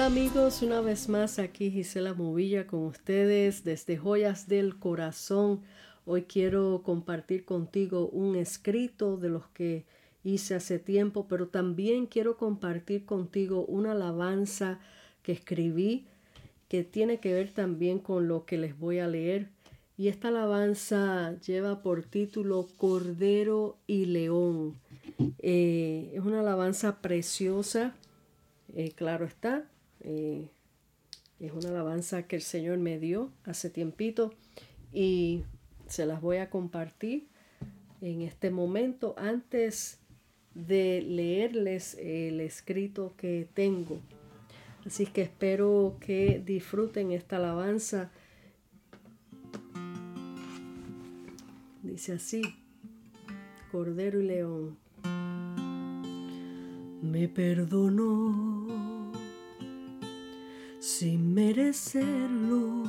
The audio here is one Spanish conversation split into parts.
Hola amigos, una vez más aquí Gisela Movilla con ustedes desde Joyas del Corazón. Hoy quiero compartir contigo un escrito de los que hice hace tiempo, pero también quiero compartir contigo una alabanza que escribí que tiene que ver también con lo que les voy a leer. Y esta alabanza lleva por título Cordero y León. Eh, es una alabanza preciosa, eh, claro está. Eh, es una alabanza que el Señor me dio hace tiempito y se las voy a compartir en este momento antes de leerles el escrito que tengo. Así que espero que disfruten esta alabanza. Dice así, Cordero y León. Me perdonó sin merecerlo.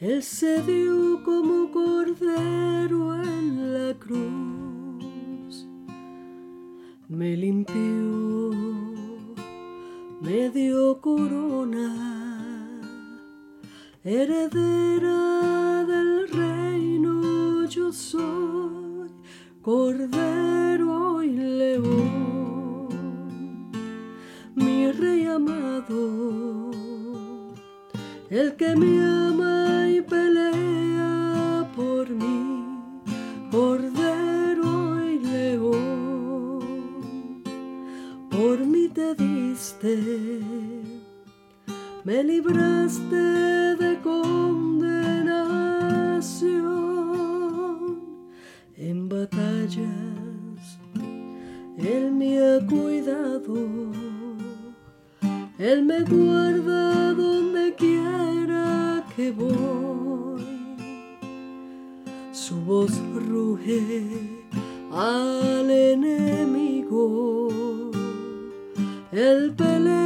Él se dio como cordero en la cruz. Me limpió me dio corona, heredera del reino yo soy, cordero y león, amado, el que me ama y pelea por mí, cordero y león, por mí te me libraste de condenación. En batallas. Él me ha cuidado, Él me guarda donde quiera que voy. Su voz ruge al enemigo él pelea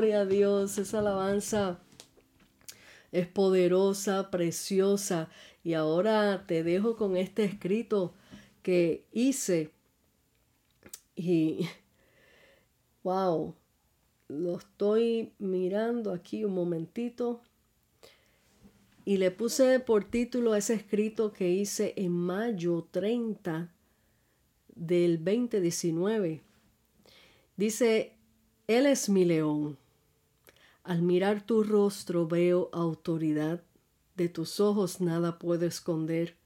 Gloria a Dios, esa alabanza es poderosa, preciosa. Y ahora te dejo con este escrito que hice. Y, wow, lo estoy mirando aquí un momentito. Y le puse por título ese escrito que hice en mayo 30 del 2019. Dice, Él es mi león. Al mirar tu rostro veo autoridad, de tus ojos nada puedo esconder.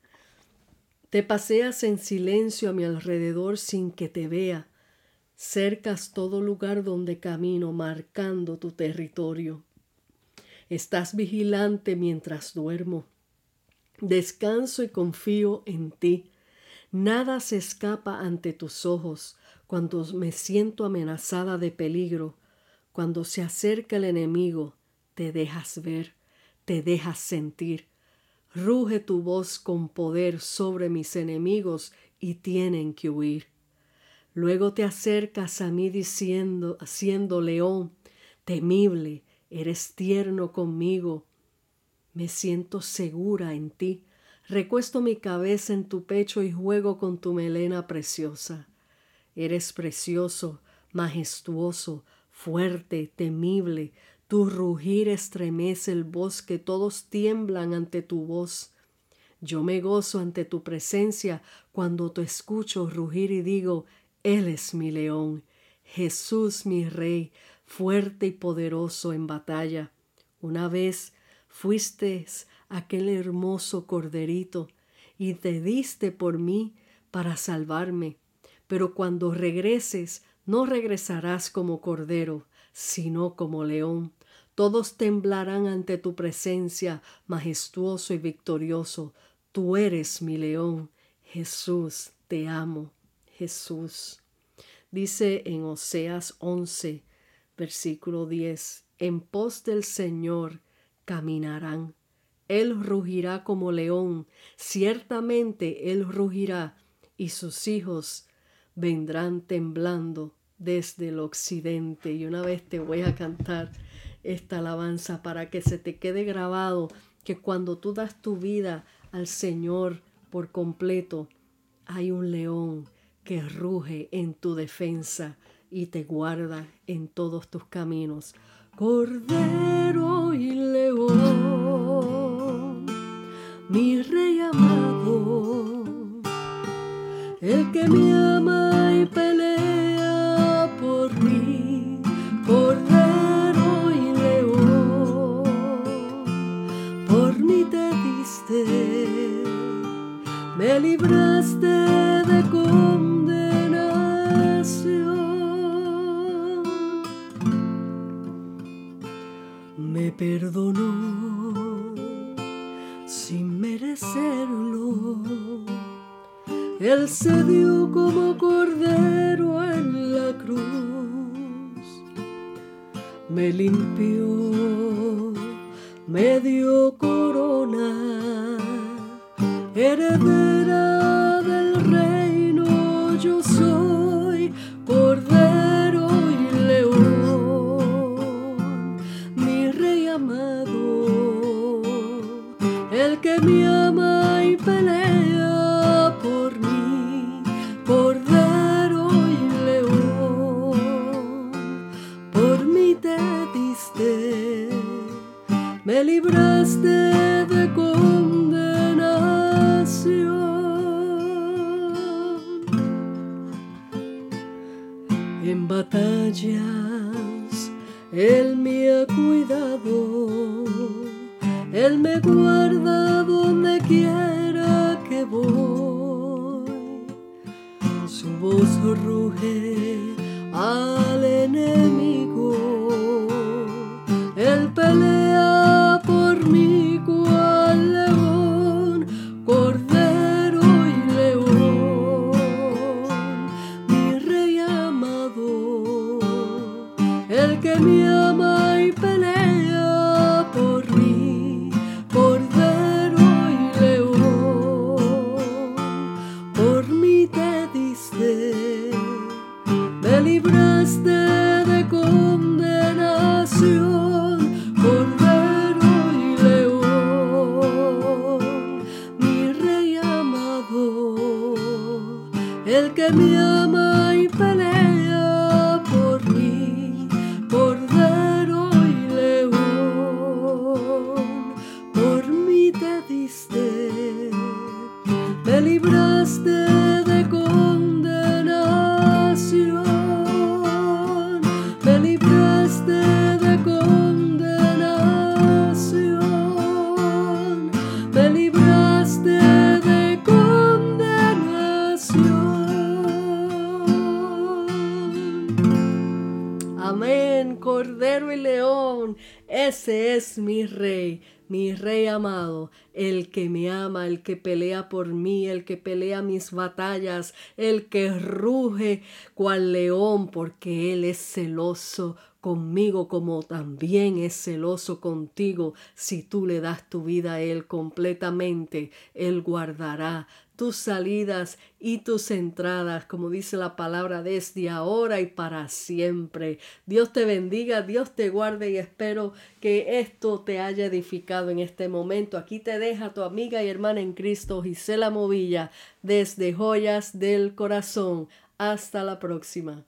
Te paseas en silencio a mi alrededor sin que te vea. Cercas todo lugar donde camino, marcando tu territorio. Estás vigilante mientras duermo. Descanso y confío en ti. Nada se escapa ante tus ojos cuando me siento amenazada de peligro, cuando se acerca el enemigo, te dejas ver, te dejas sentir. Ruge tu voz con poder sobre mis enemigos y tienen que huir. Luego te acercas a mí diciendo, siendo león, temible, eres tierno conmigo. Me siento segura en ti. Recuesto mi cabeza en tu pecho y juego con tu melena preciosa. Eres precioso, majestuoso, fuerte, temible. Tu rugir estremece el bosque, todos tiemblan ante tu voz. Yo me gozo ante tu presencia cuando te escucho rugir y digo, Él es mi león, Jesús mi rey, fuerte y poderoso en batalla. Una vez fuiste aquel hermoso corderito y te diste por mí para salvarme. Pero cuando regreses, no regresarás como cordero, sino como león. Todos temblarán ante tu presencia, majestuoso y victorioso. Tú eres mi león. Jesús, te amo. Jesús. Dice en Oseas 11, versículo 10, en pos del Señor caminarán. Él rugirá como león, ciertamente él rugirá, y sus hijos vendrán temblando desde el occidente. Y una vez te voy a cantar esta alabanza para que se te quede grabado que cuando tú das tu vida al Señor por completo, hay un león que ruge en tu defensa y te guarda en todos tus caminos. Cordero y león, mi rey amado, el que me ama me libraste de perdonó sin merecerlo. Él se dio como cordero en la cruz, me limpió, me dio corona, heredera del reino yo soy, cordero y león, mi rey amado, el que me ama y pelea por mí, cordero y león, por mí te diste, me libraste de. Batallas Él me ha cuidado, Él me guarda donde quiera que voy. Su voz ruge al enemigo, el que me ama y pelea por mí, cordero y león, por mí te diste, me libraste de condenación, cordero y león, mi rey amado, el que me ama Amén, Cordero y León, ese es mi rey, mi rey amado, el que me ama, el que pelea por mí, el que pelea mis batallas, el que ruge cual león, porque él es celoso conmigo como también es celoso contigo. Si tú le das tu vida a Él completamente, Él guardará tus salidas y tus entradas, como dice la palabra, desde ahora y para siempre. Dios te bendiga, Dios te guarde y espero que esto te haya edificado en este momento. Aquí te deja tu amiga y hermana en Cristo, Gisela Movilla, desde Joyas del Corazón. Hasta la próxima.